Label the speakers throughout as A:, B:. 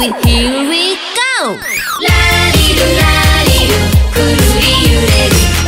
A: it, here we go! 라리루 라리루 구르리 유레리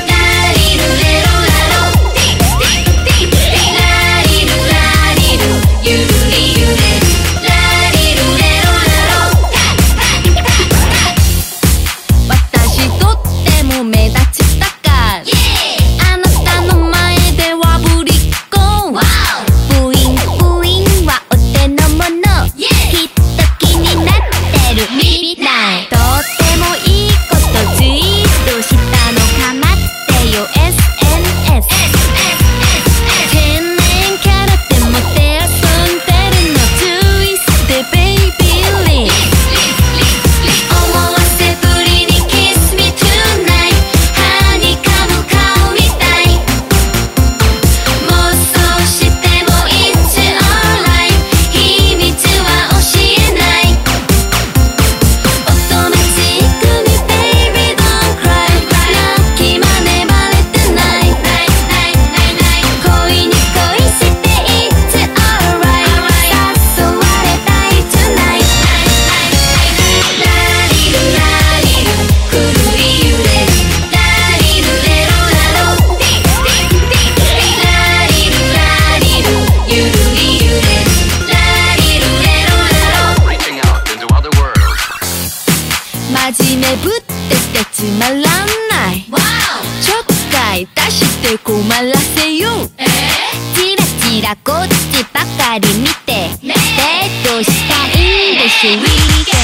A: 真面目ぶってしてつまらない。ちょっかい出して困らせよう。チラチラこっちばかり見て。デートしたいんでしょ